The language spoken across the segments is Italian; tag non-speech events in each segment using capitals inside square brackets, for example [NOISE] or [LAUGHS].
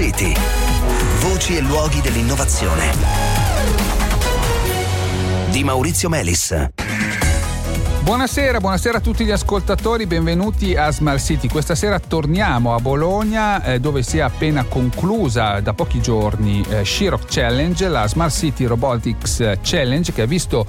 City. Voci e luoghi dell'innovazione. Di Maurizio Melis. Buonasera, buonasera a tutti gli ascoltatori, benvenuti a Smart City. Questa sera torniamo a Bologna eh, dove si è appena conclusa da pochi giorni eh, Shirock Challenge, la Smart City Robotics Challenge che ha visto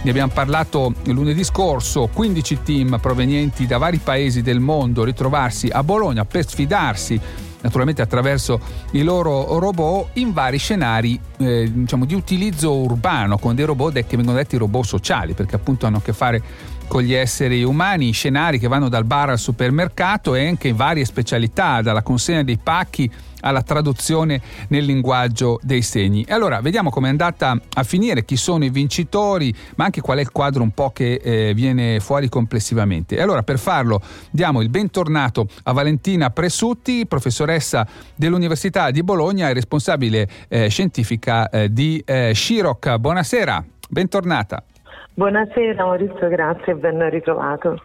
ne abbiamo parlato lunedì scorso, 15 team provenienti da vari paesi del mondo ritrovarsi a Bologna per sfidarsi naturalmente attraverso i loro robot in vari scenari eh, diciamo, di utilizzo urbano con dei robot che vengono detti robot sociali perché appunto hanno a che fare con gli esseri umani, scenari che vanno dal bar al supermercato e anche varie specialità, dalla consegna dei pacchi alla traduzione nel linguaggio dei segni. E allora vediamo come è andata a finire, chi sono i vincitori, ma anche qual è il quadro un po' che eh, viene fuori complessivamente. E allora per farlo diamo il bentornato a Valentina Presutti, professoressa dell'Università di Bologna e responsabile eh, scientifica eh, di eh, Shiroc. Buonasera, bentornata. Buonasera Maurizio, grazie e ben ritrovato.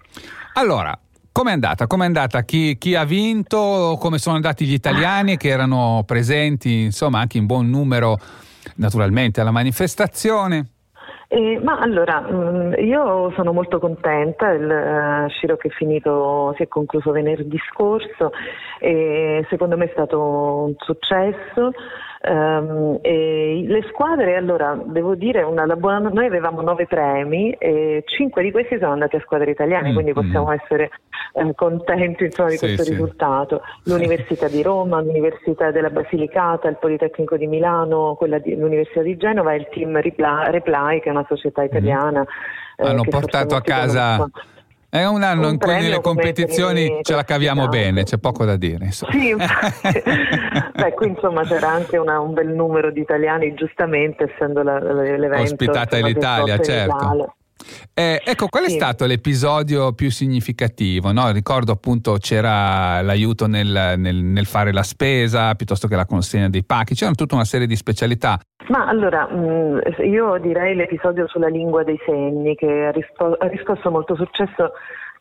Allora, Com'è andata? Com'è andata? Chi, chi, ha vinto? Come sono andati gli italiani che erano presenti, insomma, anche in buon numero, naturalmente, alla manifestazione? Eh, ma allora, mm, io sono molto contenta, il uh, Sciro che è finito, si è concluso venerdì scorso e secondo me è stato un successo. Um, le squadre, allora, devo dire, una, buona, noi avevamo nove premi e cinque di questi sono andati a squadre italiane, mm, quindi possiamo mm. essere eh, contenti insomma, di sì, questo sì. risultato. L'Università di Roma, l'Università della Basilicata, il Politecnico di Milano, di, l'Università di Genova e il team Reply, Reply che è una società mm-hmm. italiana. Mm. Eh, Hanno portato a casa... Conosco è un anno un in cui nelle competizioni ce la caviamo bene, c'è poco da dire. Insomma. Sì, [LAUGHS] Beh, qui insomma c'era anche una, un bel numero di italiani, giustamente essendo la, l'evento. Ospitata l'Italia, certo. Eh, ecco, qual è sì. stato l'episodio più significativo? No? Ricordo appunto c'era l'aiuto nel, nel, nel, fare la spesa piuttosto che la consegna dei pacchi, c'erano tutta una serie di specialità. Ma allora, mm, io direi l'episodio sulla lingua dei segni che ha, rispo- ha riscosso molto successo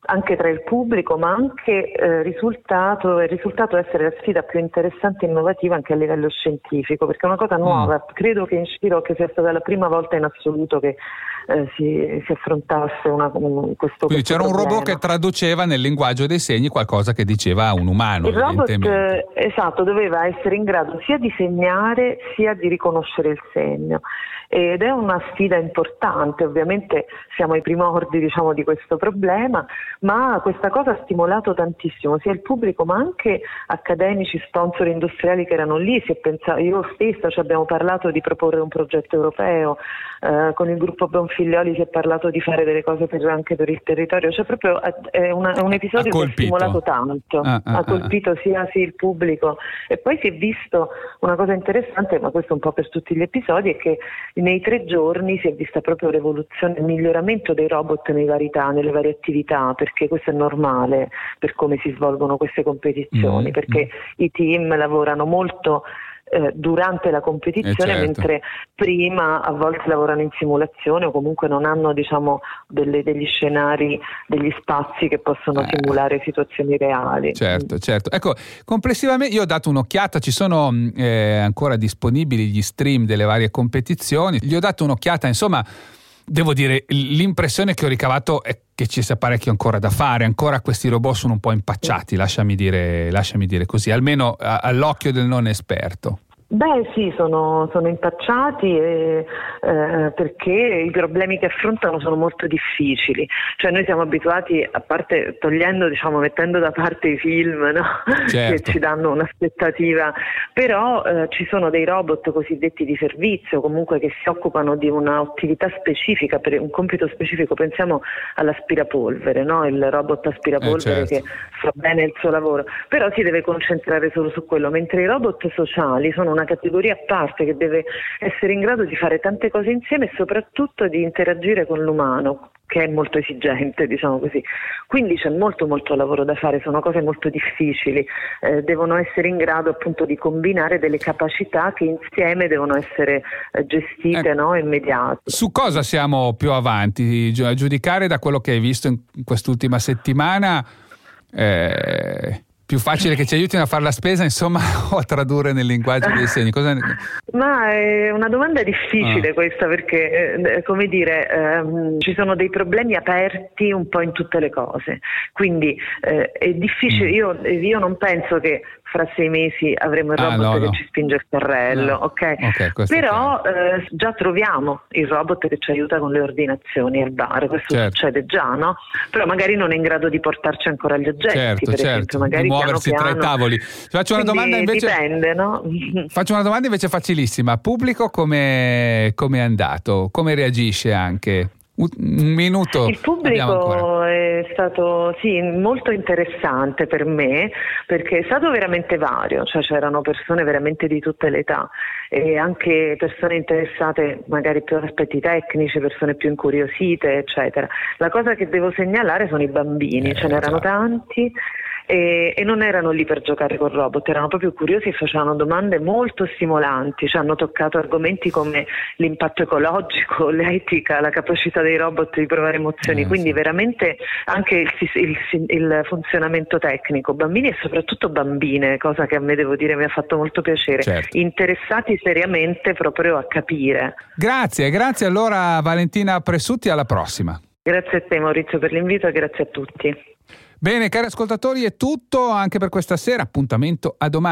anche tra il pubblico, ma anche eh, risultato, è risultato essere la sfida più interessante e innovativa anche a livello scientifico, perché è una cosa nuova. Mm. Credo che in Shiro che sia stata la prima volta in assoluto che eh, si, si, affrontasse una, un, questo Quindi c'era problema. un robot che traduceva nel linguaggio dei segni qualcosa che diceva un umano. Il robot, eh, esatto, doveva essere in grado sia di segnare sia di riconoscere il segno ed è una sfida importante, ovviamente siamo ai primordi diciamo, di questo problema, ma questa cosa ha stimolato tantissimo sia il pubblico ma anche accademici, sponsor industriali che erano lì, pensato, io stessa ci abbiamo parlato di proporre un progetto europeo, eh, con il gruppo Bonfiglioli si è parlato di fare delle cose per, anche per il territorio, cioè proprio è, una, è un episodio che ha stimolato tanto, ah, ah, ha ah, colpito ah. sia sì, il pubblico e poi si è visto una cosa interessante, ma questo un po' per tutti gli episodi, è che nei tre giorni si è vista proprio l'evoluzione, il miglioramento dei robot nei varietà, nelle varie attività, perché questo è normale per come si svolgono queste competizioni, mm, perché mm. i team lavorano molto eh, durante la competizione, eh certo. mentre prima a volte lavorano in simulazione o comunque non hanno diciamo, delle, degli scenari, degli spazi che possono eh. simulare situazioni reali. Certo, certo. Ecco, complessivamente io ho dato un'occhiata, ci sono mm, eh, ancora disponibili gli stream delle varie competizioni, gli ho dato un'occhiata, insomma devo dire, l'impressione che ho ricavato è che ci sia parecchio ancora da fare, ancora questi robot sono un po' impacciati, lasciami dire, lasciami dire così, almeno all'occhio del non esperto. Beh sì, sono, sono impacciati e, eh, perché i problemi che affrontano sono molto difficili. Cioè noi siamo abituati, a parte togliendo, diciamo, mettendo da parte i film no? [LAUGHS] certo. che ci danno un'aspettativa, però eh, ci sono dei robot cosiddetti di servizio, comunque che si occupano di un'attività specifica, per un compito specifico, pensiamo all'aspirapolvere, no? il robot aspirapolvere eh, certo. che fa bene il suo lavoro, però si deve concentrare solo su quello, mentre i robot sociali sono una categoria a parte che deve essere in grado di fare tante cose insieme e soprattutto di interagire con l'umano che è molto esigente, [LAUGHS] diciamo così. Quindi c'è molto molto lavoro da fare, sono cose molto difficili, eh, devono essere in grado appunto di combinare delle capacità che insieme devono essere eh, gestite eh, no, e mediate. Su cosa siamo più avanti? A giudicare da quello che hai visto in quest'ultima settimana, eh, più facile che ci aiutino a fare la spesa, insomma, [LAUGHS] o a tradurre nel linguaggio dei segni? Cosa... Ma è una domanda difficile ah. questa perché, eh, come dire, ehm, ci sono dei problemi aperti un po' in tutte le cose. Quindi eh, è difficile, mm. io, io non penso che fra sei mesi avremo il ah, robot no, no. che ci spinge il carrello, no. ok? okay Però eh, già troviamo il robot che ci aiuta con le ordinazioni al bar, questo certo. succede già, no? Però magari non è in grado di portarci ancora gli oggetti, certo, per certo. esempio, magari di muoversi piano, tra i tavoli. Faccio una invece dipende, no? [LAUGHS] Faccio una domanda invece facilissima. Pubblico come è andato? Come reagisce anche? Un minuto. Il pubblico è stato sì, molto interessante per me perché è stato veramente vario, cioè c'erano persone veramente di tutte le età e anche persone interessate magari più ad aspetti tecnici, persone più incuriosite, eccetera. La cosa che devo segnalare sono i bambini, eh, ce n'erano già. tanti e, e, non erano lì per giocare con robot, erano proprio curiosi e facevano domande molto stimolanti, ci hanno toccato argomenti come l'impatto ecologico, [LAUGHS] l'etica, la capacità dei robot di provare emozioni, eh, quindi sì. veramente anche il, il, il, funzionamento tecnico, bambini e soprattutto bambine, cosa che a me devo dire mi ha fatto molto piacere, certo. interessati seriamente proprio a capire. Grazie, grazie allora Valentina Pressutti, alla prossima. Grazie a te Maurizio per l'invito e grazie a tutti. Bene, cari ascoltatori, è tutto anche per questa sera. Appuntamento a domani.